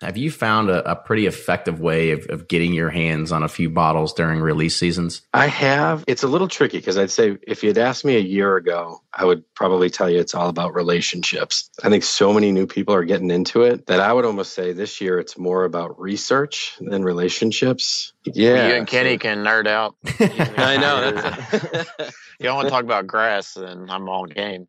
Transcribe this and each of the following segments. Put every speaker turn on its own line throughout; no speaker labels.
Have you found a, a pretty effective way of, of, getting your hands on a few bottles during release seasons?
I have. It's a little tricky because I'd say if you'd asked me a year ago, I would probably tell you it's all about relationships. I think so many new people are getting into it that I would almost say this year it's more about research than relationships.
Yeah. You and Kenny can nerd out.
I know.
you want to talk about grass, then I'm all game.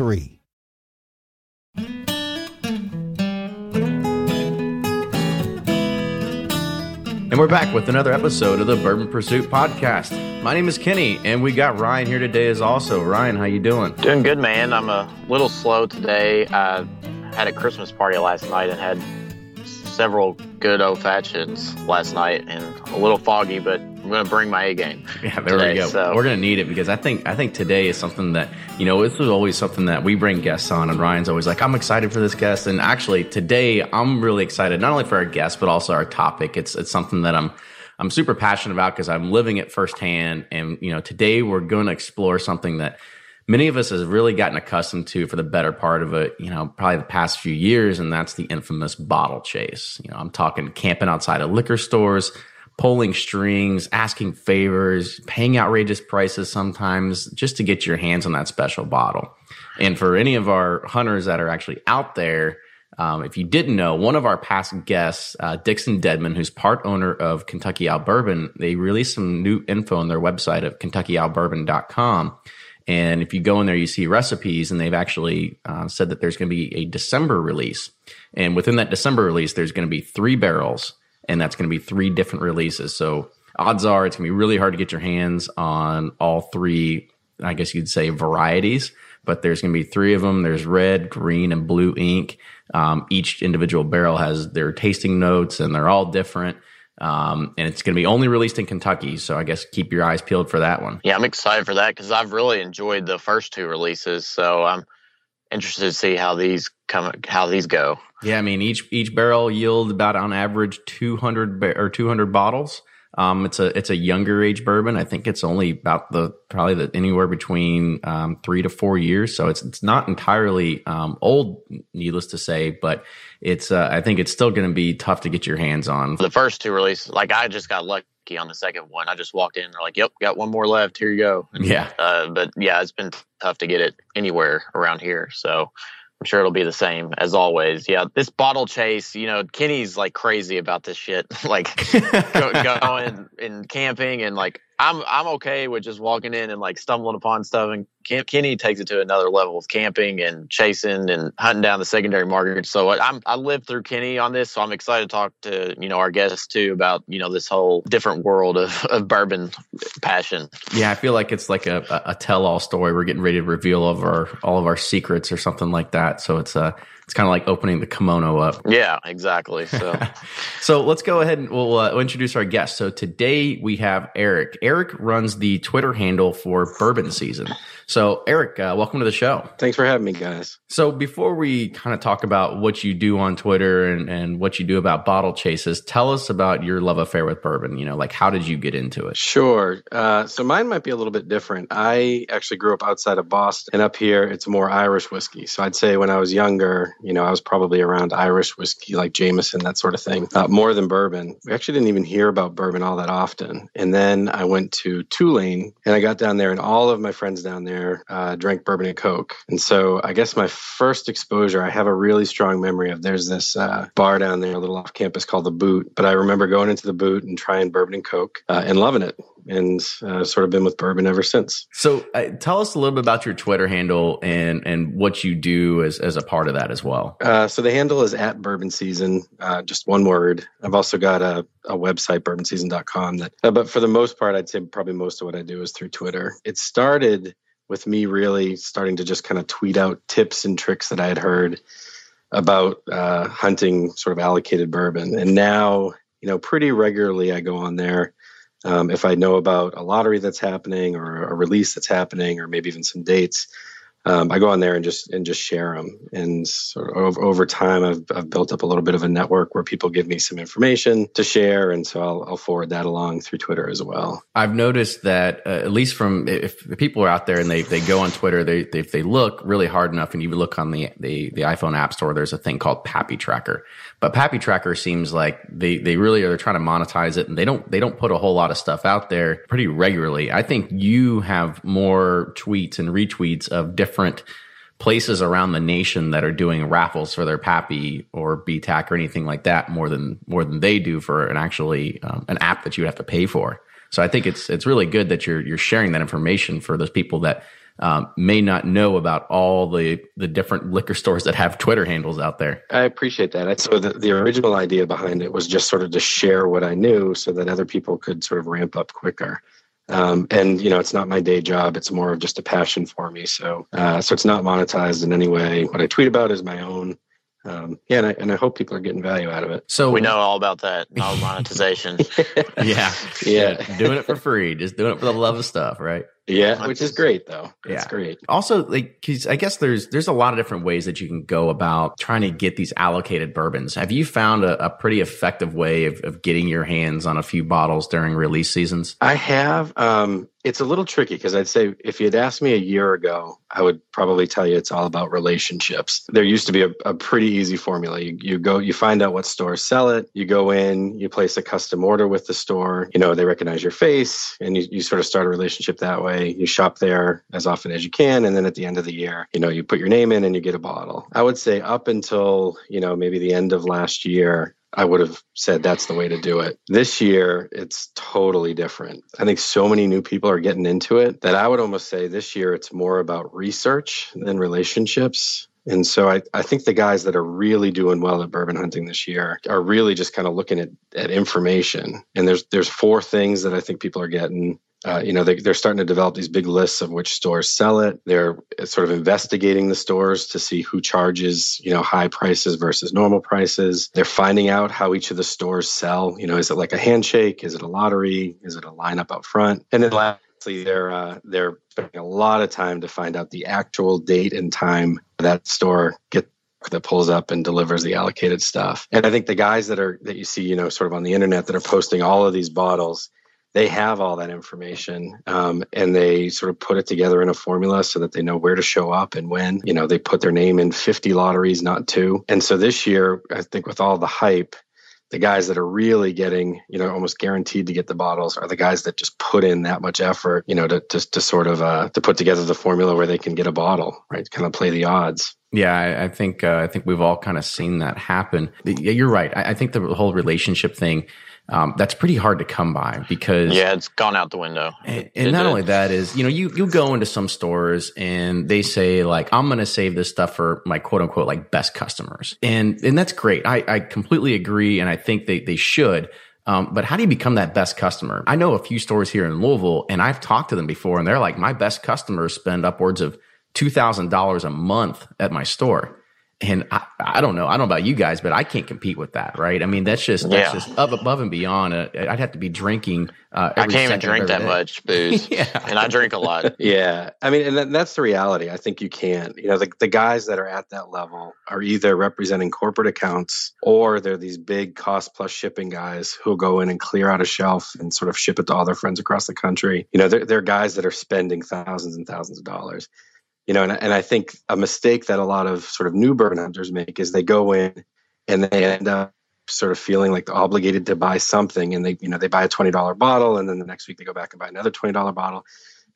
three.
And we're back with another episode of the Bourbon Pursuit podcast. My name is Kenny, and we got Ryan here today as also. Ryan, how you doing?
Doing good, man. I'm a little slow today. I had a Christmas party last night and had several good old fashions last night, and a little foggy, but I'm going to bring my A game.
Yeah, there today, we go. So. We're going to need it because I think I think today is something that you know this is always something that we bring guests on, and Ryan's always like, "I'm excited for this guest." And actually, today I'm really excited not only for our guest but also our topic. It's it's something that I'm I'm super passionate about because I'm living it firsthand. And you know, today we're going to explore something that many of us has really gotten accustomed to for the better part of it, you know, probably the past few years, and that's the infamous bottle chase. You know, I'm talking camping outside of liquor stores, pulling strings, asking favors, paying outrageous prices sometimes just to get your hands on that special bottle. And for any of our hunters that are actually out there, um, if you didn't know, one of our past guests, uh, Dixon Dedman, who's part owner of Kentucky Owl Bourbon, they released some new info on their website of kentuckyowlbourbon.com. And if you go in there, you see recipes, and they've actually uh, said that there's going to be a December release. And within that December release, there's going to be three barrels and that's going to be three different releases. So odds are it's going to be really hard to get your hands on all three, I guess you'd say varieties, but there's going to be three of them. There's red, green, and blue ink. Um, each individual barrel has their tasting notes and they're all different. Um, and it's going to be only released in Kentucky. So I guess keep your eyes peeled for that one.
Yeah, I'm excited for that because I've really enjoyed the first two releases. So I'm interested to see how these come, how these go.
Yeah, I mean each each barrel yield about on average 200 or 200 bottles. Um, it's a it's a younger age bourbon. I think it's only about the probably the anywhere between um, three to four years. So it's it's not entirely um, old, needless to say, but it's uh, I think it's still going to be tough to get your hands on.
The first two releases, like I just got lucky on the second one. I just walked in, they're like, "Yep, got one more left. Here you go."
And, yeah.
Uh, but yeah, it's been tough to get it anywhere around here. So I'm sure it'll be the same as always. Yeah, this bottle chase, you know, Kenny's like crazy about this shit. like go, going and camping, and like I'm I'm okay with just walking in and like stumbling upon stuff. And Kenny takes it to another level of camping and chasing and hunting down the secondary market. So I'm I lived through Kenny on this, so I'm excited to talk to you know our guests too about you know this whole different world of, of bourbon passion.
Yeah, I feel like it's like a, a tell all story. We're getting ready to reveal all of our all of our secrets or something like that. So it's a it's kind of like opening the kimono up.
Yeah, exactly. So,
so let's go ahead and we'll, uh, we'll introduce our guest. So today we have Eric. Eric runs the Twitter handle for Bourbon Season. So, Eric, uh, welcome to the show.
Thanks for having me, guys.
So, before we kind of talk about what you do on Twitter and, and what you do about bottle chases, tell us about your love affair with bourbon. You know, like how did you get into it?
Sure. Uh, so, mine might be a little bit different. I actually grew up outside of Boston, and up here it's more Irish whiskey. So, I'd say when I was younger, you know, I was probably around Irish whiskey like Jameson, that sort of thing, uh, more than bourbon. We actually didn't even hear about bourbon all that often. And then I went to Tulane and I got down there, and all of my friends down there uh, drank bourbon and Coke. And so I guess my first exposure, I have a really strong memory of there's this uh, bar down there, a little off campus called The Boot. But I remember going into The Boot and trying bourbon and Coke uh, and loving it and uh, sort of been with bourbon ever since.
So, uh, tell us a little bit about your Twitter handle and and what you do as as a part of that as well.
Uh, so the handle is at Bourbon Season, uh, just one word. I've also got a, a website, bourbonseason.com. That, uh, but for the most part, I'd say probably most of what I do is through Twitter. It started with me really starting to just kind of tweet out tips and tricks that I had heard about uh, hunting sort of allocated bourbon, and now you know pretty regularly I go on there um, if I know about a lottery that's happening or a release that's happening, or maybe even some dates, um, I go on there and just and just share them. And sort of over time, I've, I've built up a little bit of a network where people give me some information to share, and so I'll, I'll forward that along through Twitter as well.
I've noticed that uh, at least from if people are out there and they, they go on Twitter, they, they if they look really hard enough, and you look on the, the the iPhone App Store, there's a thing called Pappy Tracker. But Pappy Tracker seems like they they really are trying to monetize it, and they don't they don't put a whole lot of stuff out there pretty regularly. I think you have more tweets and retweets of different different places around the nation that are doing raffles for their pappy or BTAC or anything like that more than more than they do for an actually um, an app that you have to pay for. So I think it's it's really good that you're you're sharing that information for those people that um, may not know about all the the different liquor stores that have Twitter handles out there.
I appreciate that. So the, the original idea behind it was just sort of to share what I knew so that other people could sort of ramp up quicker. Um, and you know, it's not my day job. It's more of just a passion for me. So, uh, so it's not monetized in any way. What I tweet about is my own. Um, yeah, and I, and I hope people are getting value out of it.
So we know all about that, all monetization.
yeah, yeah, doing it for free, just doing it for the love of stuff, right?
Yeah, which is great though. It's
yeah.
great.
Also, like, cause I guess there's there's a lot of different ways that you can go about trying to get these allocated bourbons. Have you found a, a pretty effective way of, of getting your hands on a few bottles during release seasons?
I have. Um, it's a little tricky because I'd say if you'd asked me a year ago, I would probably tell you it's all about relationships. There used to be a, a pretty easy formula. You, you go, you find out what stores sell it. You go in, you place a custom order with the store. You know, they recognize your face, and you, you sort of start a relationship that way. You shop there as often as you can, and then at the end of the year, you know, you put your name in and you get a bottle. I would say up until you know maybe the end of last year, I would have said that's the way to do it. This year, it's totally different. I think so many new people are getting into it that I would almost say this year it's more about research than relationships. And so I, I think the guys that are really doing well at bourbon hunting this year are really just kind of looking at, at information. And there's there's four things that I think people are getting uh, you know, they, they're starting to develop these big lists of which stores sell it. They're uh, sort of investigating the stores to see who charges, you know, high prices versus normal prices. They're finding out how each of the stores sell. You know, is it like a handshake? Is it a lottery? Is it a lineup up front? And then lastly, they're uh, they're spending a lot of time to find out the actual date and time that store get that pulls up and delivers the allocated stuff. And I think the guys that are that you see, you know, sort of on the internet that are posting all of these bottles they have all that information um, and they sort of put it together in a formula so that they know where to show up and when you know they put their name in 50 lotteries not two and so this year i think with all the hype the guys that are really getting you know almost guaranteed to get the bottles are the guys that just put in that much effort you know to to, to sort of uh, to put together the formula where they can get a bottle right kind of play the odds
Yeah, I, I think uh, I think we've all kind of seen that happen. Yeah, you're right. I, I think the whole relationship thing um, that's pretty hard to come by because
yeah, it's gone out the window.
And, and not only that is, you know, you you go into some stores and they say like, I'm going to save this stuff for my quote unquote like best customers, and and that's great. I I completely agree, and I think they they should. Um, but how do you become that best customer? I know a few stores here in Louisville, and I've talked to them before, and they're like, my best customers spend upwards of two thousand dollars a month at my store and I, I, don't know. I don't know about you guys, but I can't compete with that, right? I mean, that's just that's yeah. just up above and beyond. Uh, I'd have to be drinking. Uh,
I can't even drink that day. much booze, yeah. and I drink a lot.
Yeah, I mean, and that's the reality. I think you can't. You know, the the guys that are at that level are either representing corporate accounts or they're these big cost plus shipping guys who'll go in and clear out a shelf and sort of ship it to all their friends across the country. You know, they're, they're guys that are spending thousands and thousands of dollars you know, and, and I think a mistake that a lot of sort of new bourbon hunters make is they go in and they end up sort of feeling like they're obligated to buy something and they, you know, they buy a $20 bottle and then the next week they go back and buy another $20 bottle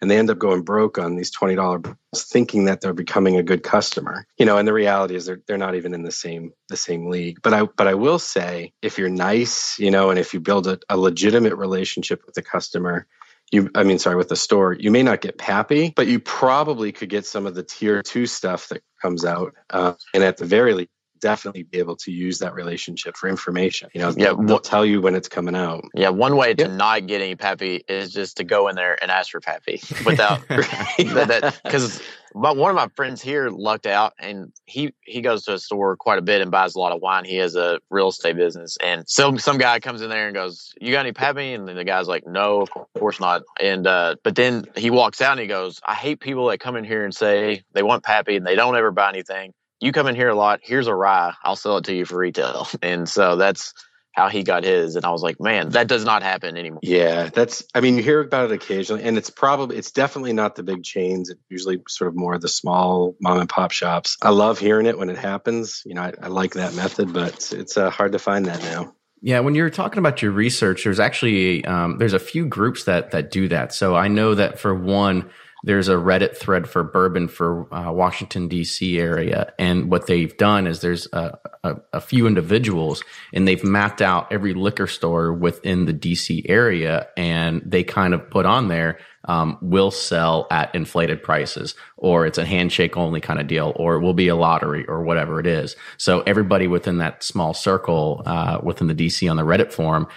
and they end up going broke on these $20 bottles thinking that they're becoming a good customer. You know, and the reality is they're they're not even in the same the same league. But I but I will say if you're nice, you know, and if you build a, a legitimate relationship with the customer, you i mean sorry with the store you may not get pappy but you probably could get some of the tier two stuff that comes out uh, and at the very least definitely be able to use that relationship for information you know yeah they'll, they'll tell you when it's coming out
yeah one way to not get any pappy is just to go in there and ask for pappy without that because but one of my friends here lucked out and he he goes to a store quite a bit and buys a lot of wine. He has a real estate business. And some some guy comes in there and goes, You got any Pappy? And then the guy's like, No, of course not. And uh but then he walks out and he goes, I hate people that come in here and say they want Pappy and they don't ever buy anything. You come in here a lot, here's a rye, I'll sell it to you for retail. And so that's how he got his and i was like man that does not happen anymore
yeah that's i mean you hear about it occasionally and it's probably it's definitely not the big chains it's usually sort of more the small mom and pop shops i love hearing it when it happens you know i, I like that method but it's, it's uh, hard to find that now
yeah, when you're talking about your research, there's actually um, there's a few groups that that do that. So I know that for one, there's a Reddit thread for bourbon for uh, Washington D.C. area, and what they've done is there's a, a, a, few individuals, and they've mapped out every liquor store within the D.C. area, and they kind of put on there um, will sell at inflated prices, or it's a handshake only kind of deal, or it will be a lottery, or whatever it is. So everybody within that small circle uh, within the D.C. on the Reddit forum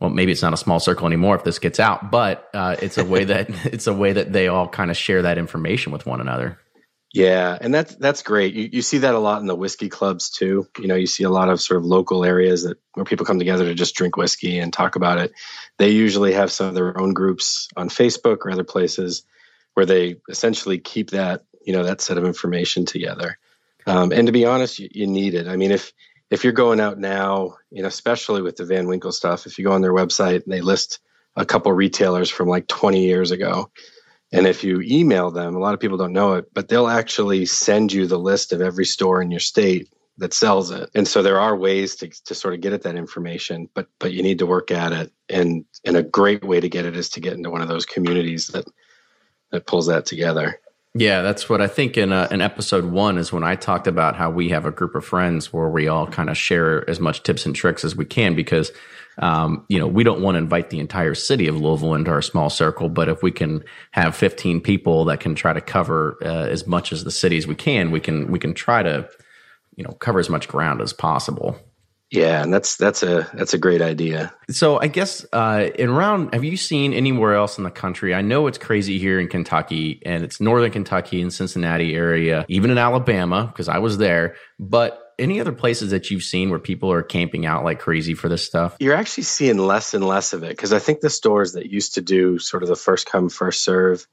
well, maybe it's not a small circle anymore if this gets out, but uh, it's a way that it's a way that they all kind of share that information with one another.
Yeah, and that's that's great. You, you see that a lot in the whiskey clubs too. You know, you see a lot of sort of local areas that where people come together to just drink whiskey and talk about it. They usually have some of their own groups on Facebook or other places where they essentially keep that you know that set of information together. Um, and to be honest, you, you need it. I mean, if if you're going out now, especially with the Van Winkle stuff, if you go on their website and they list a couple retailers from like 20 years ago, and if you email them, a lot of people don't know it, but they'll actually send you the list of every store in your state that sells it. And so there are ways to, to sort of get at that information, but but you need to work at it. And and a great way to get it is to get into one of those communities that that pulls that together.
Yeah, that's what I think in, uh, in episode one is when I talked about how we have a group of friends where we all kind of share as much tips and tricks as we can because, um, you know, we don't want to invite the entire city of Louisville into our small circle, but if we can have 15 people that can try to cover uh, as much as the city as we can, we can, we can try to, you know, cover as much ground as possible.
Yeah, and that's that's a that's a great idea.
So I guess uh, in round, have you seen anywhere else in the country? I know it's crazy here in Kentucky, and it's northern Kentucky and Cincinnati area, even in Alabama because I was there. But any other places that you've seen where people are camping out like crazy for this stuff?
You're actually seeing less and less of it because I think the stores that used to do sort of the first come first serve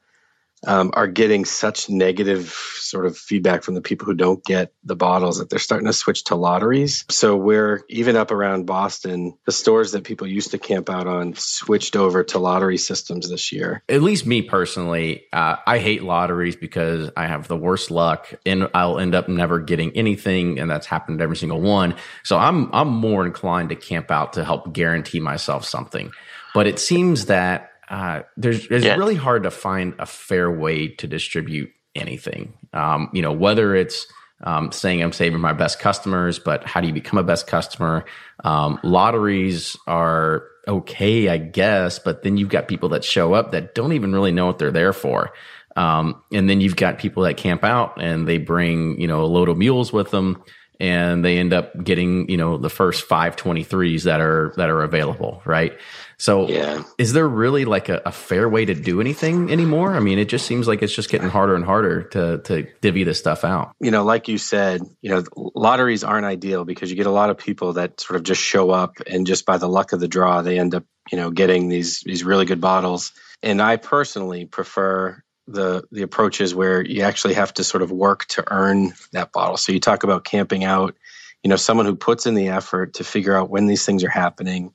um, are getting such negative sort of feedback from the people who don't get the bottles that they're starting to switch to lotteries. So we're even up around Boston, the stores that people used to camp out on switched over to lottery systems this year.
At least me personally, uh, I hate lotteries because I have the worst luck and I'll end up never getting anything. And that's happened to every single one. So I'm, I'm more inclined to camp out to help guarantee myself something. But it seems that uh, there's it's yeah. really hard to find a fair way to distribute anything. Um, you know, whether it's um, saying I'm saving my best customers, but how do you become a best customer? Um, lotteries are okay, I guess, but then you've got people that show up that don't even really know what they're there for. Um, and then you've got people that camp out and they bring, you know, a load of mules with them and they end up getting, you know, the first five 23s that are, that are available. Right. So
Yeah.
is there really like a, a fair way to do anything anymore? I mean, it just seems like it's just getting harder and harder to, to divvy this stuff out.
you know, like you said, you know, lotteries aren't ideal because you get a lot of people that sort of just show up and just by the luck of the draw, they end up, you know, getting these these really good bottles. And I personally prefer the the approaches where you actually have to sort of work to earn that bottle. So you talk about camping out, you know, someone who puts in the effort to figure out when these things are happening,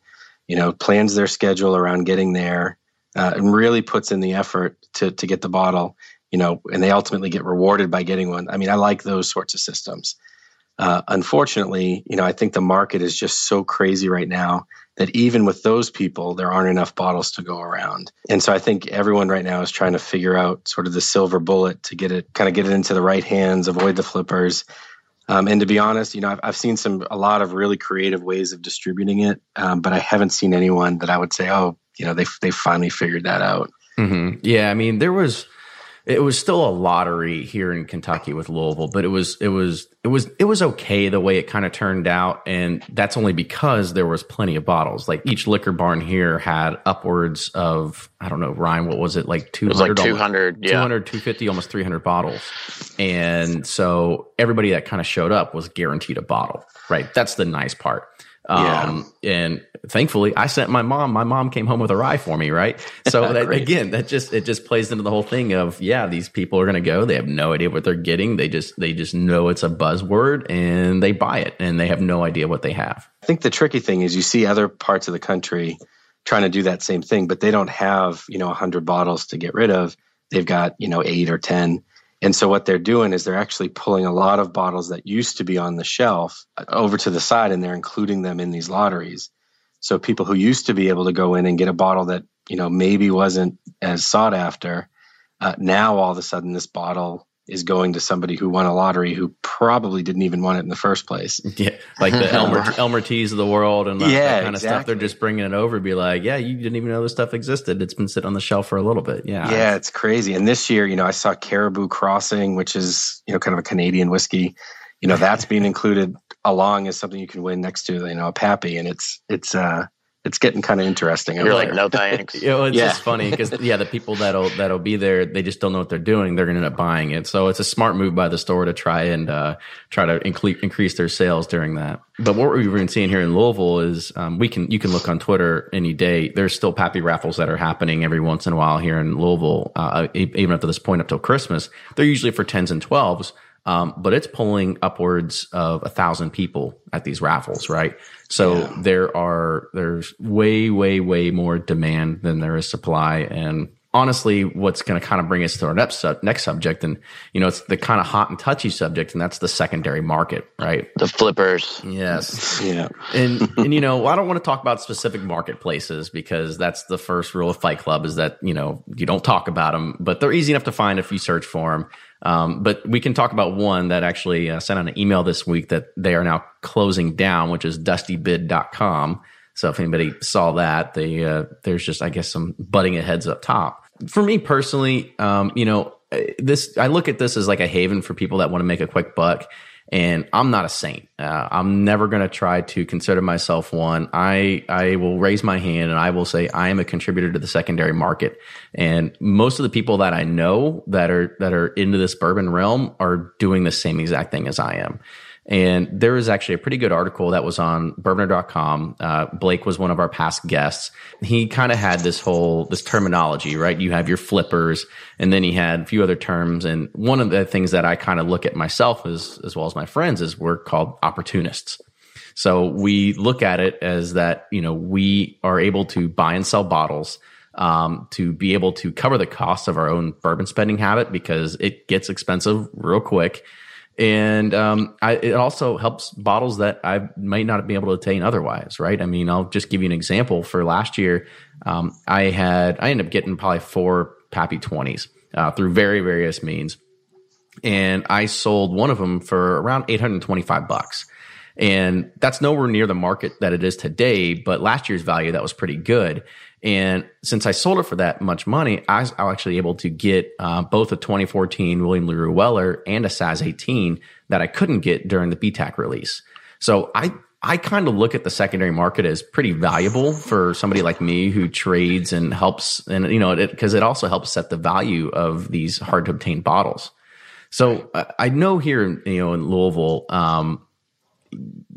you know, plans their schedule around getting there, uh, and really puts in the effort to to get the bottle you know, and they ultimately get rewarded by getting one. I mean, I like those sorts of systems. Uh, unfortunately, you know, I think the market is just so crazy right now that even with those people, there aren't enough bottles to go around. And so I think everyone right now is trying to figure out sort of the silver bullet to get it, kind of get it into the right hands, avoid the flippers. Um, and to be honest, you know, I've, I've seen some a lot of really creative ways of distributing it, um, but I haven't seen anyone that I would say, oh, you know, they they finally figured that out.
hmm Yeah, I mean, there was it was still a lottery here in Kentucky with Louisville, but it was it was it was it was okay the way it kind of turned out, and that's only because there was plenty of bottles. Like each liquor barn here had upwards of I don't know, Ryan, what was it like two
was like 200. Yeah.
200, 250, almost 300 bottles. And so everybody that kind of showed up was guaranteed a bottle, right? That's the nice part. Um, and thankfully I sent my mom, my mom came home with a rye for me, right? So that, again, that just, it just plays into the whole thing of, yeah, these people are going to go. They have no idea what they're getting. They just, they just know it's a buzzword and they buy it and they have no idea what they have.
I think the tricky thing is you see other parts of the country trying to do that same thing, but they don't have, you know, a 100 bottles to get rid of. They've got, you know, eight or 10. And so what they're doing is they're actually pulling a lot of bottles that used to be on the shelf over to the side and they're including them in these lotteries. So people who used to be able to go in and get a bottle that, you know, maybe wasn't as sought after, uh, now all of a sudden this bottle is going to somebody who won a lottery who probably didn't even want it in the first place.
Yeah, like the Elmer Elmer Tees of the world and that,
Yeah,
that kind of stuff. They're just bringing it over, be like, yeah, you didn't even know this stuff existed. It's been sitting on the shelf for a little bit. Yeah,
Yeah, it's crazy. And this year, you know, I saw Caribou Crossing, which is, you know, kind of a Canadian whiskey. You know, that's being included along as something you can win next to, you know, a Pappy. And it's, it's, uh, it's getting kind of interesting.
You're like,
there.
no thanks.
You know, it's
Yeah.
just funny because yeah, the people that'll that'll be there, they just don't know what they're doing. They're going to end up buying it. So it's a smart move by the store to try and uh, try to incre- increase their sales during that. But what we've been seeing here in Louisville is um, we can you can look on Twitter any day. There's still Pappy raffles that are happening every once in a while here in Louisville. Uh, even up to this point, up till Christmas, they're usually for tens and twelves. Um, but it's pulling upwards of a thousand people at these raffles, right? So there are there's way, way, way more demand than there is supply. And honestly, what's going to kind of bring us to our next sub- next subject, and you know, it's the kind of hot and touchy subject, and that's the secondary market, right?
The flippers.
Yes.
Yeah.
and and you know, I don't want to talk about specific marketplaces because that's the first rule of Fight Club is that you know you don't talk about them, but they're easy enough to find if you search for them. Um, but we can talk about one that actually uh, sent out an email this week that they are now closing down, which is dustybid.com. So if anybody saw that, they uh, there's just I guess some butting of heads up top. For me personally, um, you know, uh, this I look at this as like a haven for people that want to make a quick buck. And I'm not a saint. Uh, I'm never going to try to consider myself one. I I will raise my hand and I will say I am a contributor to the secondary market. And most of the people that I know that are that are into this bourbon realm are doing the same exact thing as I am. And there was actually a pretty good article that was on bourbonr.com. Uh, Blake was one of our past guests. He kind of had this whole, this terminology, right? You have your flippers and then he had a few other terms. And one of the things that I kind of look at myself as, as well as my friends is we're called opportunists. So we look at it as that, you know, we are able to buy and sell bottles um, to be able to cover the costs of our own bourbon spending habit because it gets expensive real quick. And um, I, it also helps bottles that I might not be able to attain otherwise, right? I mean, I'll just give you an example. For last year, um, I had I ended up getting probably four Pappy twenties uh, through very various means and I sold one of them for around 825 bucks. And that's nowhere near the market that it is today, but last year's value that was pretty good. And since I sold it for that much money, I was, actually able to get uh, both a 2014 William LaRue Weller and a Saz 18 that I couldn't get during the BTAC release. So I I kind of look at the secondary market as pretty valuable for somebody like me who trades and helps, and you know, because it, it, also helps set the value of these hard to obtain bottles. So I know here, you know, in Louisville, um,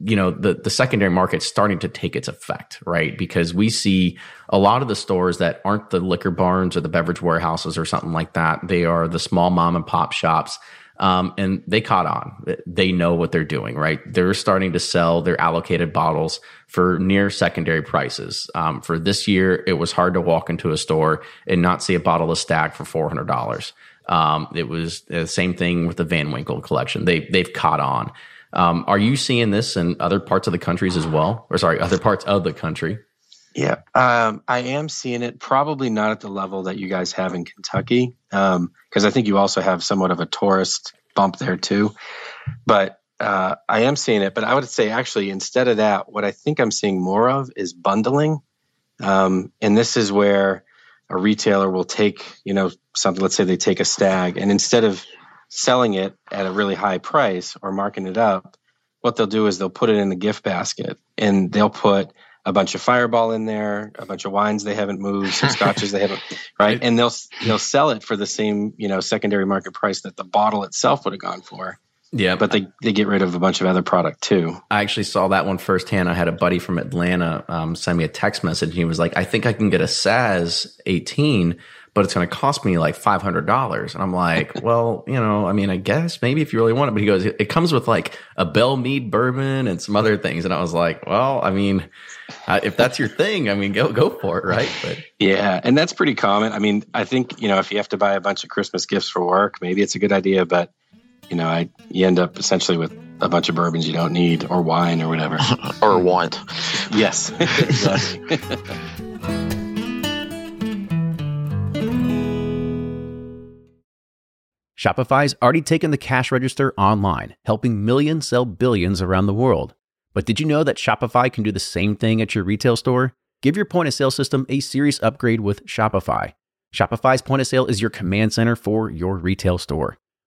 you know, the the secondary market's starting to take its effect, right? Because we see a lot of the stores that aren't the liquor barns or the beverage warehouses or something like that. They are the small mom and pop shops um, and they caught on. They know what they're doing, right? They're starting to sell their allocated bottles for near secondary prices. Um, for this year, it was hard to walk into a store and not see a bottle of Stagg for four hundred dollars. Um, it was the same thing with the Van Winkle collection. They they've caught on. Um, are you seeing this in other parts of the countries as well, or sorry, other parts of the country?
Yeah, um, I am seeing it. Probably not at the level that you guys have in Kentucky, because um, I think you also have somewhat of a tourist bump there too. But uh, I am seeing it. But I would say actually instead of that, what I think I'm seeing more of is bundling, um, and this is where a retailer will take you know something. Let's say they take a Stagg, and instead of selling it at a really high price or marking it up, what they'll do is they'll put it in the gift basket, and they'll put a bunch of Fireball in there, a bunch of wines they haven't moved, some scotches they haven't, right? And they'll they'll sell it for the same you know secondary market price that the bottle itself would have gone for.
Yeah,
but they they get rid of a bunch of other product too.
I actually saw that one firsthand. I had a buddy from Atlanta um, send me a text message, he was like, "I think I can get a Saz 18." but it's going to cost me like $500. And I'm like, well, you know, I mean, I guess maybe if you really want it, but he goes, it comes with like a Belle Meade bourbon and some other things. And I was like, well, I mean, if that's your thing, I mean, go, go for it. Right. But
yeah. And that's pretty common. I mean, I think, you know, if you have to buy a bunch of Christmas gifts for work, maybe it's a good idea, but you know, I, you end up essentially with a bunch of bourbons you don't need or wine or whatever.
or want.
Yes.
Shopify's already taken the cash register online, helping millions sell billions around the world. But did you know that Shopify can do the same thing at your retail store? Give your point of sale system a serious upgrade with Shopify. Shopify's point of sale is your command center for your retail store.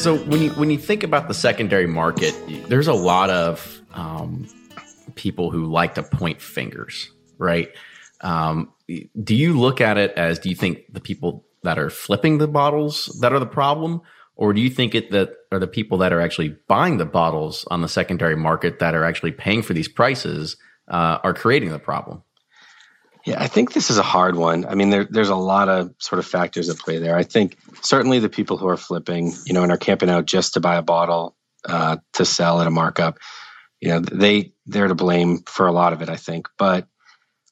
So when you when you think about the secondary market, there's a lot of um, people who like to point fingers, right? Um, do you look at it as do you think the people that are flipping the bottles that are the problem, or do you think it that are the people that are actually buying the bottles on the secondary market that are actually paying for these prices uh, are creating the problem?
Yeah, I think this is a hard one. I mean, there, there's a lot of sort of factors at play there. I think certainly the people who are flipping, you know, and are camping out just to buy a bottle uh, to sell at a markup, you know, they they're to blame for a lot of it. I think, but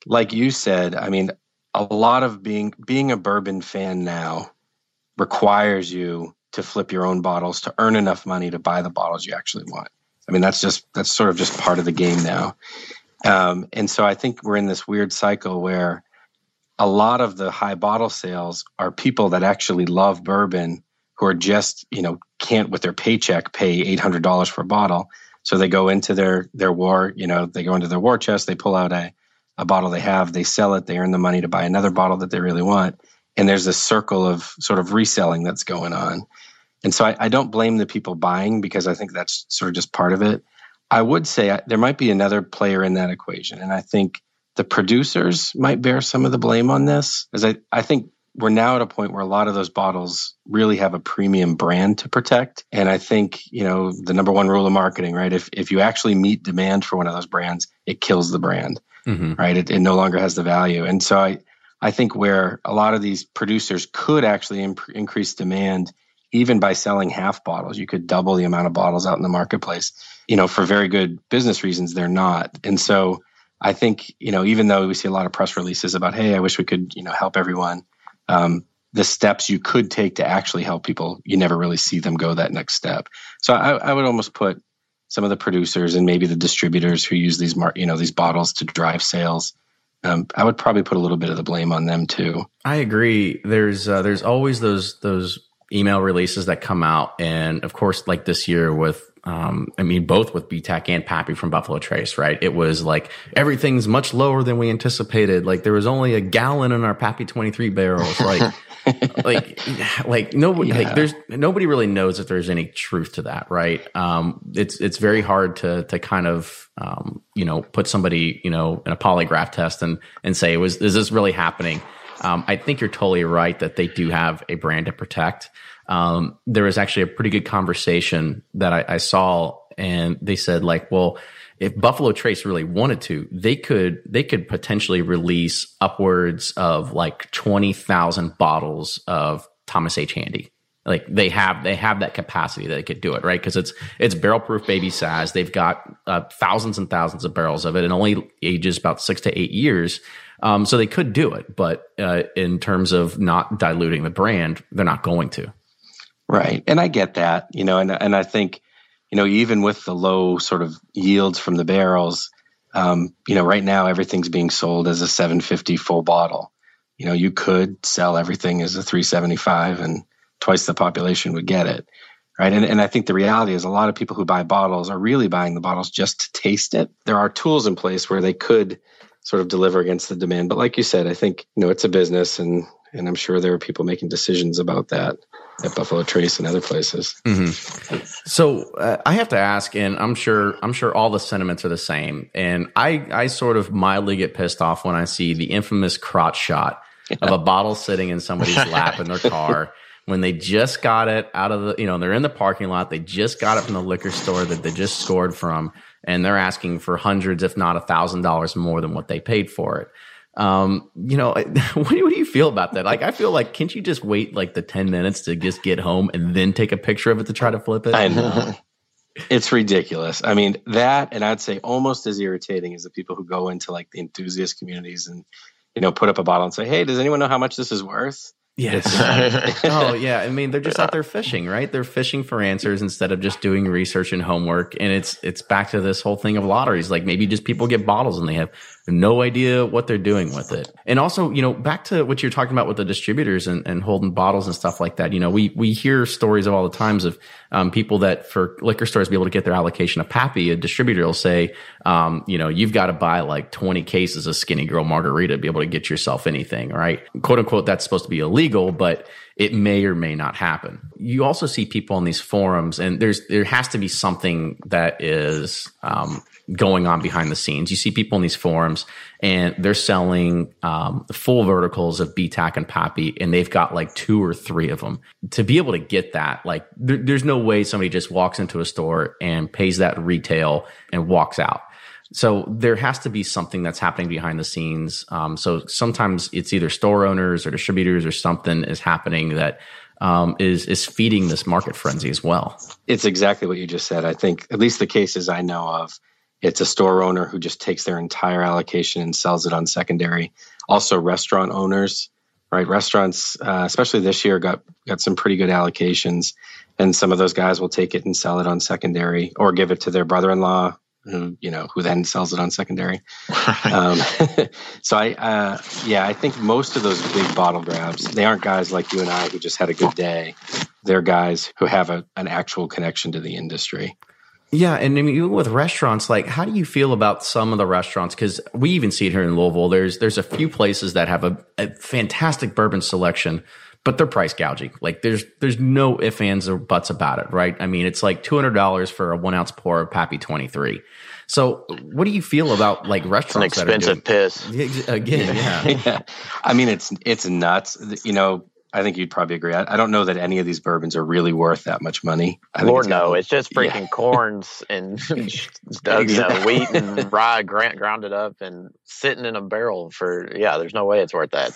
like you said, I mean, a lot of being being a bourbon fan now requires you to flip your own bottles to earn enough money to buy the bottles you actually want. I mean, that's just that's sort of just part of the game now. Um, and so I think we're in this weird cycle where a lot of the high bottle sales are people that actually love bourbon who are just you know can't with their paycheck pay eight hundred dollars for a bottle. So they go into their their war, you know, they go into their war chest, they pull out a a bottle they have, they sell it, they earn the money to buy another bottle that they really want. And there's this circle of sort of reselling that's going on. And so I, I don't blame the people buying because I think that's sort of just part of it. I would say I, there might be another player in that equation. And I think the producers might bear some of the blame on this, as I, I think we're now at a point where a lot of those bottles really have a premium brand to protect. And I think, you know, the number one rule of marketing, right? If if you actually meet demand for one of those brands, it kills the brand. Mm-hmm. Right. It, it no longer has the value. And so I I think where a lot of these producers could actually imp- increase demand even by selling half bottles, you could double the amount of bottles out in the marketplace. You know, for very good business reasons, they're not. And so I think, you know, even though we see a lot of press releases about, hey, I wish we could, you know, help everyone, um, the steps you could take to actually help people, you never really see them go that next step. So I, I would almost put some of the producers and maybe the distributors who use these, mar- you know, these bottles to drive sales. Um, I would probably put a little bit of the blame on them too.
I agree. There's uh, there's always those those email releases that come out, and of course, like this year with um, I mean, both with BTAC and Pappy from Buffalo Trace, right? It was like everything's much lower than we anticipated. Like there was only a gallon in our Pappy 23 barrels. Like, like, like nobody, yeah. like there's nobody really knows if there's any truth to that, right? Um, it's, it's very hard to, to kind of, um, you know, put somebody, you know, in a polygraph test and, and say, was, is this really happening? Um, I think you're totally right that they do have a brand to protect um, there was actually a pretty good conversation that I, I saw, and they said like, well, if Buffalo Trace really wanted to, they could they could potentially release upwards of like twenty thousand bottles of Thomas H. Handy. Like they have they have that capacity that they could do it right because it's it's barrel proof baby Saz. They've got uh, thousands and thousands of barrels of it, and only ages about six to eight years. Um, so they could do it, but uh, in terms of not diluting the brand, they're not going to.
Right. And I get that, you know, and, and I think, you know, even with the low sort of yields from the barrels, um, you know, right now everything's being sold as a 750 full bottle. You know, you could sell everything as a 375 and twice the population would get it. Right. And, and I think the reality is a lot of people who buy bottles are really buying the bottles just to taste it. There are tools in place where they could sort of deliver against the demand. But like you said, I think, you know, it's a business and and I'm sure there are people making decisions about that at Buffalo Trace and other places.
Mm-hmm. So uh, I have to ask, and I'm sure I'm sure all the sentiments are the same. And I I sort of mildly get pissed off when I see the infamous crotch shot of a bottle sitting in somebody's lap in their car. When they just got it out of the, you know, they're in the parking lot. They just got it from the liquor store that they just scored from, and they're asking for hundreds, if not a thousand dollars more than what they paid for it. Um, you know, what do you, what do you feel about that? Like, I feel like, can't you just wait like the 10 minutes to just get home and then take a picture of it to try to flip it?
I know. it's ridiculous. I mean, that, and I'd say almost as irritating as the people who go into like the enthusiast communities and, you know, put up a bottle and say, Hey, does anyone know how much this is worth?
Yes. oh, yeah. I mean, they're just out there fishing, right? They're fishing for answers instead of just doing research and homework. And it's it's back to this whole thing of lotteries. Like maybe just people get bottles and they have no idea what they're doing with it. And also, you know, back to what you're talking about with the distributors and, and holding bottles and stuff like that. You know, we we hear stories of all the times of um, people that for liquor stores be able to get their allocation of Pappy, a distributor will say, um, you know, you've got to buy like 20 cases of Skinny Girl Margarita to be able to get yourself anything, right? Quote unquote, that's supposed to be illegal, but it may or may not happen. You also see people on these forums, and there's there has to be something that is um, going on behind the scenes. You see people in these forums and they're selling um, full verticals of BTAC and Pappy, and they've got like two or three of them. To be able to get that, like, there, there's no way somebody just walks into a store and pays that retail and walks out. So there has to be something that's happening behind the scenes. Um, so sometimes it's either store owners or distributors or something is happening that um, is is feeding this market frenzy as well.
It's exactly what you just said. I think at least the cases I know of, it's a store owner who just takes their entire allocation and sells it on secondary. Also, restaurant owners right? Restaurants, uh, especially this year, got got some pretty good allocations, and some of those guys will take it and sell it on secondary or give it to their brother-in-law who you know who then sells it on secondary. um, so I uh, yeah, I think most of those big bottle grabs they aren't guys like you and I who just had a good day. They're guys who have a, an actual connection to the industry.
Yeah, and I mean, even with restaurants, like, how do you feel about some of the restaurants? Because we even see it here in Louisville. There's there's a few places that have a, a fantastic bourbon selection, but they're price gouging. Like, there's there's no ifs ands or buts about it, right? I mean, it's like two hundred dollars for a one ounce pour of Pappy twenty three. So, what do you feel about like restaurants?
It's an expensive piss.
Again, yeah.
yeah. I mean, it's it's nuts. You know, I think you'd probably agree. I, I, don't know that any of these bourbons are really worth that much money. I
Lord, it's no, it's just freaking yeah. corns and exactly. you know, wheat and rye ground, grounded up and sitting in a barrel for, yeah, there's no way it's worth that.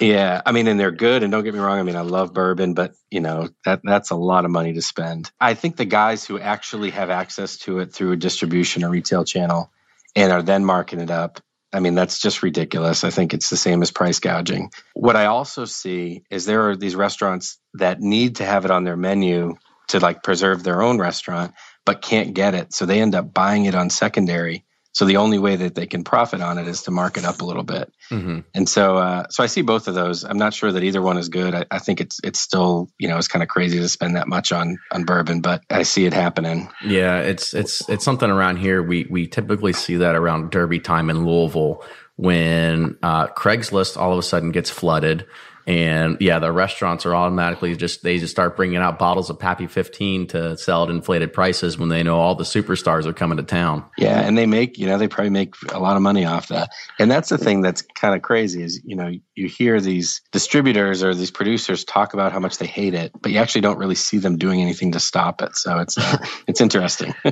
Yeah, I mean, and they're good. And don't get me wrong. I mean, I love bourbon, but you know that that's a lot of money to spend. I think the guys who actually have access to it through a distribution or retail channel and are then marking it up I mean, that's just ridiculous. I think it's the same as price gouging. What I also see is there are these restaurants that need to have it on their menu to like preserve their own restaurant, but can't get it. So they end up buying it on secondary so the only way that they can profit on it is to mark it up a little bit. Mm-hmm. And so, uh, so I see both of those. I'm not sure that either one is good. I, I think it's it's still you know it's kind of crazy to spend that much on on bourbon, but I see it happening.
Yeah, it's it's it's something around here. We we typically see that around Derby time in Louisville when uh, Craigslist all of a sudden gets flooded and yeah, the restaurants are automatically just, they just start bringing out bottles of Pappy 15 to sell at inflated prices when they know all the superstars are coming to town.
Yeah. And they make, you know, they probably make a lot of money off that. And that's the thing that's kind of crazy is, you know, you hear these distributors or these producers talk about how much they hate it, but you actually don't really see them doing anything to stop it. So it's, uh, it's interesting.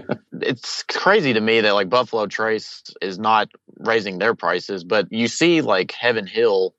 it's crazy to me that like Buffalo Trace is not raising their prices, but you see like Heaven Hill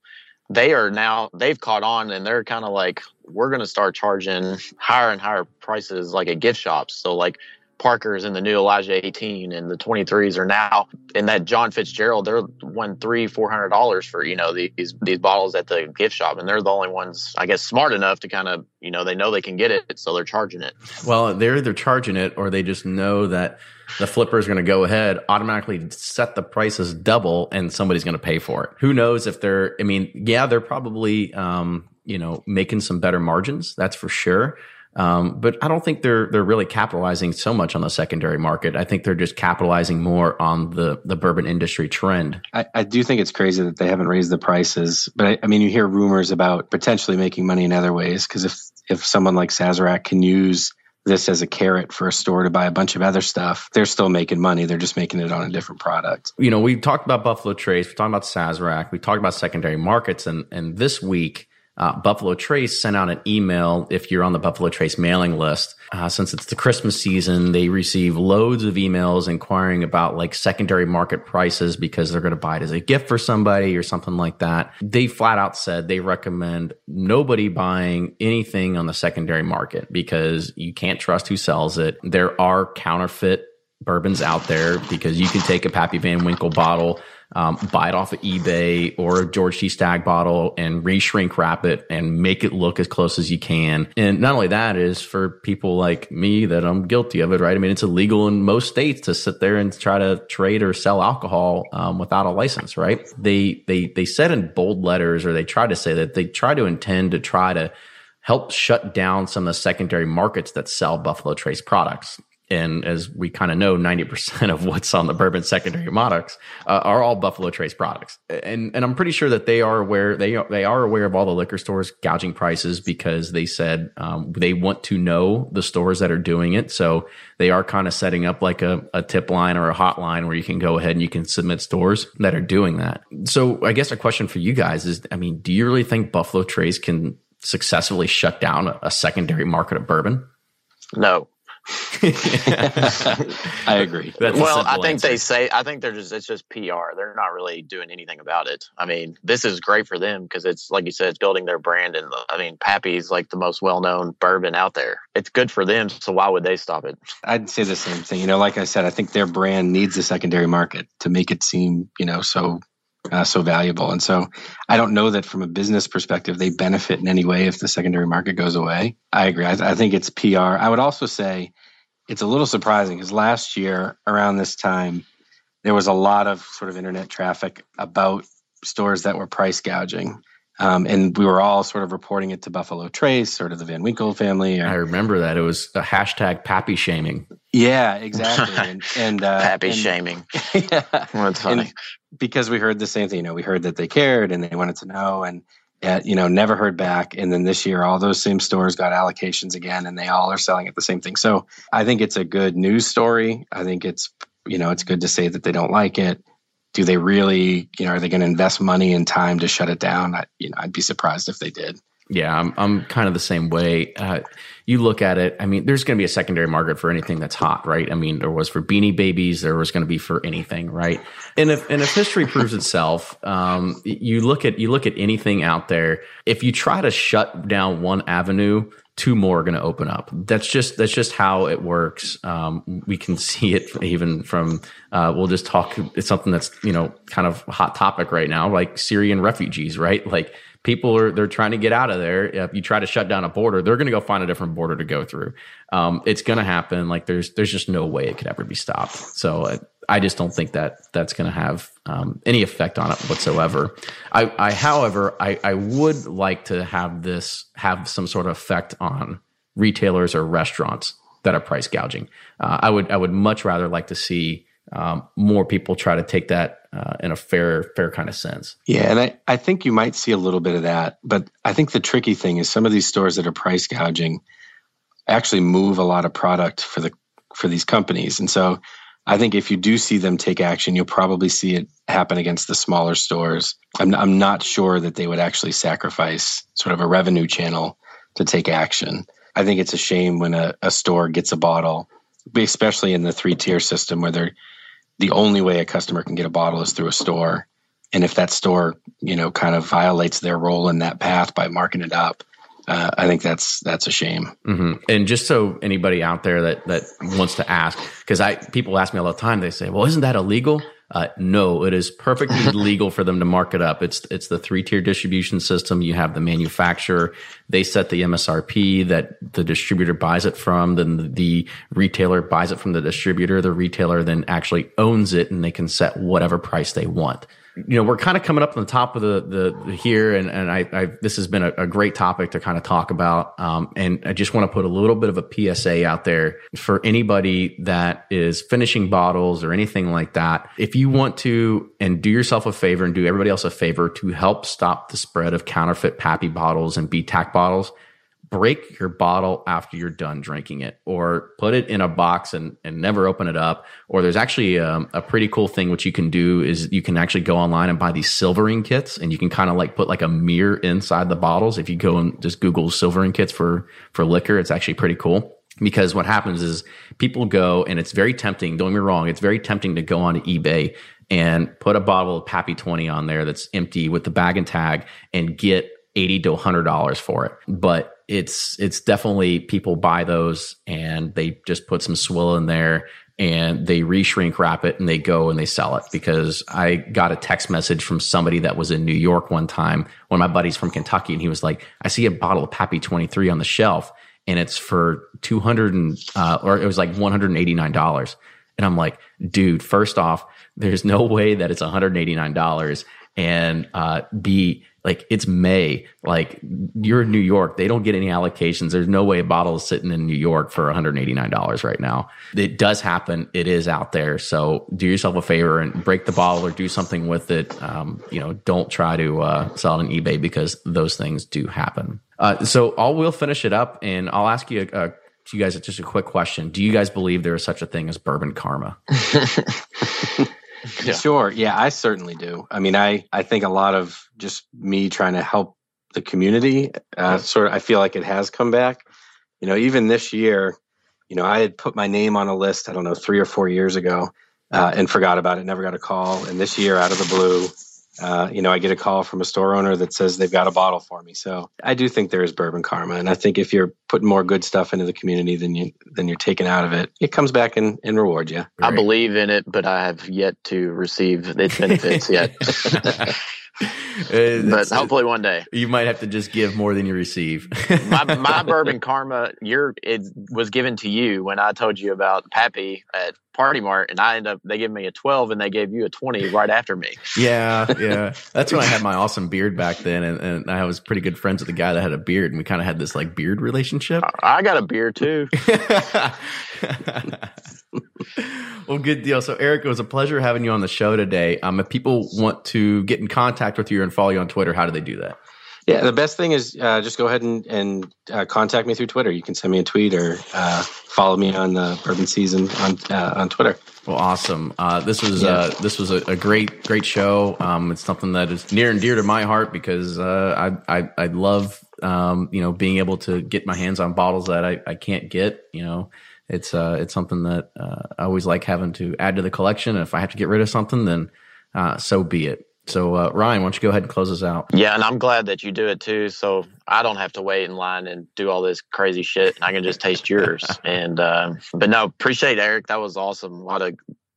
they are now they've caught on and they're kind of like we're going to start charging higher and higher prices like at gift shops. So like parker's in the new elijah 18 and the 23s are now in that john fitzgerald they're one three four hundred dollars for you know these these bottles at the gift shop and they're the only ones i guess smart enough to kind of you know they know they can get it so they're charging it.
Well they're either charging it or they just know that the flipper is going to go ahead, automatically set the prices double, and somebody's going to pay for it. Who knows if they're? I mean, yeah, they're probably um, you know making some better margins. That's for sure. Um, but I don't think they're they're really capitalizing so much on the secondary market. I think they're just capitalizing more on the the bourbon industry trend.
I, I do think it's crazy that they haven't raised the prices, but I, I mean, you hear rumors about potentially making money in other ways because if if someone like Sazerac can use this as a carrot for a store to buy a bunch of other stuff, they're still making money. They're just making it on a different product.
You know, we talked about Buffalo Trace, we talked about Sazerac, we talked about secondary markets, and and this week uh, Buffalo Trace sent out an email if you're on the Buffalo Trace mailing list. Uh, since it's the Christmas season, they receive loads of emails inquiring about like secondary market prices because they're going to buy it as a gift for somebody or something like that. They flat out said they recommend nobody buying anything on the secondary market because you can't trust who sells it. There are counterfeit bourbons out there because you can take a Pappy Van Winkle bottle um, buy it off of eBay or a George T. Stagg bottle and re-shrink wrap it and make it look as close as you can. And not only that is for people like me that I'm guilty of it, right? I mean, it's illegal in most states to sit there and try to trade or sell alcohol um, without a license, right? They they they said in bold letters, or they tried to say that they try to intend to try to help shut down some of the secondary markets that sell Buffalo Trace products and as we kind of know, 90% of what's on the bourbon secondary products uh, are all Buffalo Trace products. And, and I'm pretty sure that they are aware, they are, they are aware of all the liquor stores gouging prices because they said um, they want to know the stores that are doing it. So they are kind of setting up like a, a tip line or a hotline where you can go ahead and you can submit stores that are doing that. So I guess a question for you guys is, I mean, do you really think Buffalo Trace can successfully shut down a, a secondary market of bourbon?
No.
I agree.
That's well, I think answer. they say I think they're just it's just PR. They're not really doing anything about it. I mean, this is great for them because it's like you said, it's building their brand. And I mean, Pappy's like the most well known bourbon out there. It's good for them. So why would they stop it?
I'd say the same thing. You know, like I said, I think their brand needs a secondary market to make it seem you know so uh, so valuable. And so I don't know that from a business perspective, they benefit in any way if the secondary market goes away. I agree. I, I think it's PR. I would also say it's a little surprising because last year around this time, there was a lot of sort of internet traffic about stores that were price gouging. Um, and we were all sort of reporting it to Buffalo Trace, sort of the Van Winkle family.
Or, I remember that it was a hashtag Pappy shaming.
Yeah, exactly. and, and uh,
Pappy
and,
shaming. yeah, that's funny.
And because we heard the same thing. You know, we heard that they cared and they wanted to know, and you know, never heard back. And then this year, all those same stores got allocations again, and they all are selling at the same thing. So I think it's a good news story. I think it's you know, it's good to say that they don't like it do they really, you know, are they going to invest money and time to shut it down? I, you know, I'd be surprised if they did.
Yeah, I'm I'm kind of the same way. Uh, you look at it. I mean, there's going to be a secondary market for anything that's hot, right? I mean, there was for Beanie Babies, there was going to be for anything, right? And if and if history proves itself, um, you look at you look at anything out there. If you try to shut down one avenue, two more are going to open up. That's just that's just how it works. Um, we can see it even from. Uh, we'll just talk. It's something that's you know kind of hot topic right now, like Syrian refugees, right? Like people are they're trying to get out of there. If you try to shut down a border, they're going to go find a different border to go through. Um, it's going to happen. Like there's there's just no way it could ever be stopped. So. Uh, I just don't think that that's going to have um, any effect on it whatsoever. I, I however, I, I would like to have this have some sort of effect on retailers or restaurants that are price gouging. Uh, I would I would much rather like to see um, more people try to take that uh, in a fair fair kind of sense.
Yeah, and I, I think you might see a little bit of that, but I think the tricky thing is some of these stores that are price gouging actually move a lot of product for the for these companies, and so I think if you do see them take action, you'll probably see it happen against the smaller stores. I'm, I'm not sure that they would actually sacrifice sort of a revenue channel to take action. I think it's a shame when a, a store gets a bottle, especially in the three tier system where they're the only way a customer can get a bottle is through a store. And if that store, you know, kind of violates their role in that path by marking it up, uh, I think that's that's a shame.
Mm-hmm. And just so anybody out there that that wants to ask, because I people ask me all the time, they say, "Well, isn't that illegal?" Uh, no, it is perfectly legal for them to mark it up. It's it's the three tier distribution system. You have the manufacturer; they set the MSRP that the distributor buys it from. Then the, the retailer buys it from the distributor. The retailer then actually owns it, and they can set whatever price they want you know, we're kind of coming up on the top of the the, the here, and and I, I, this has been a, a, great topic to kind of talk about. Um, and I just want to put a little bit of a PSA out there for anybody that is finishing bottles or anything like that. If you want to and do yourself a favor and do everybody else a favor to help stop the spread of counterfeit Pappy bottles and BTAC bottles, break your bottle after you're done drinking it or put it in a box and, and never open it up. Or there's actually um, a pretty cool thing which you can do is you can actually go online and buy these silvering kits and you can kind of like put like a mirror inside the bottles. If you go and just google silvering kits for for liquor it's actually pretty cool. Because what happens is people go and it's very tempting don't get me wrong it's very tempting to go on ebay and put a bottle of pappy 20 on there that's empty with the bag and tag and get 80 to 100 dollars for it. But it's it's definitely people buy those and they just put some swill in there and they reshrink wrap it and they go and they sell it because I got a text message from somebody that was in New York one time, one of my buddies from Kentucky, and he was like, I see a bottle of Pappy 23 on the shelf and it's for 200 and, uh, or it was like $189. And I'm like, dude, first off, there's no way that it's $189 and uh, B, like it's May. Like you're in New York, they don't get any allocations. There's no way a bottle is sitting in New York for $189 right now. It does happen. It is out there. So do yourself a favor and break the bottle or do something with it. Um, you know, don't try to uh, sell it on eBay because those things do happen. Uh, so I'll we'll finish it up and I'll ask you a, a you guys just a quick question. Do you guys believe there is such a thing as bourbon karma?
Yeah. Sure. Yeah, I certainly do. I mean, I I think a lot of just me trying to help the community. Uh, sort of, I feel like it has come back. You know, even this year, you know, I had put my name on a list. I don't know, three or four years ago, uh, and forgot about it. Never got a call. And this year, out of the blue, uh, you know, I get a call from a store owner that says they've got a bottle for me. So I do think there is bourbon karma, and I think if you're putting more good stuff into the community than you than you're taking out of it, it comes back and, and rewards you.
I believe in it, but I have yet to receive its benefits yet. Uh, but uh, hopefully one day
you might have to just give more than you receive.
my, my bourbon karma, your it was given to you when I told you about Pappy at Party Mart, and I ended up they gave me a twelve, and they gave you a twenty right after me.
Yeah, yeah, that's when I had my awesome beard back then, and, and I was pretty good friends with the guy that had a beard, and we kind of had this like beard relationship.
I got a beard too.
Well, good deal. So, Eric, it was a pleasure having you on the show today. Um, if people want to get in contact with you and follow you on Twitter, how do they do that?
Yeah, the best thing is uh, just go ahead and, and uh, contact me through Twitter. You can send me a tweet or uh, follow me on the Bourbon Season on uh, on Twitter.
Well, awesome. Uh, this was yeah. Uh, this was a, a, great great show. Um, it's something that is near and dear to my heart because I, I I love um, you know being able to get my hands on bottles that I, I can't get. You know, it's uh, it's something that uh, I always like having to add to the collection. And if I have to get rid of something, then uh, so be it. So uh, Ryan, why don't you go ahead and close us out?
Yeah, and I'm glad that you do it too, so I don't have to wait in line and do all this crazy shit. And I can just taste yours. and uh, but no, appreciate Eric. That was awesome. A lot of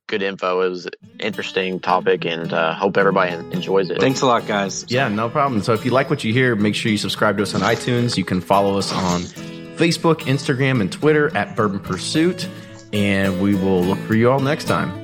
good info. It was an interesting topic, and uh, hope everybody enjoys it.
Thanks a lot, guys.
Yeah, no problem. So if you like what you hear, make sure you subscribe to us on iTunes. You can follow us on Facebook, Instagram, and Twitter at Bourbon Pursuit. And we will look for you all next time.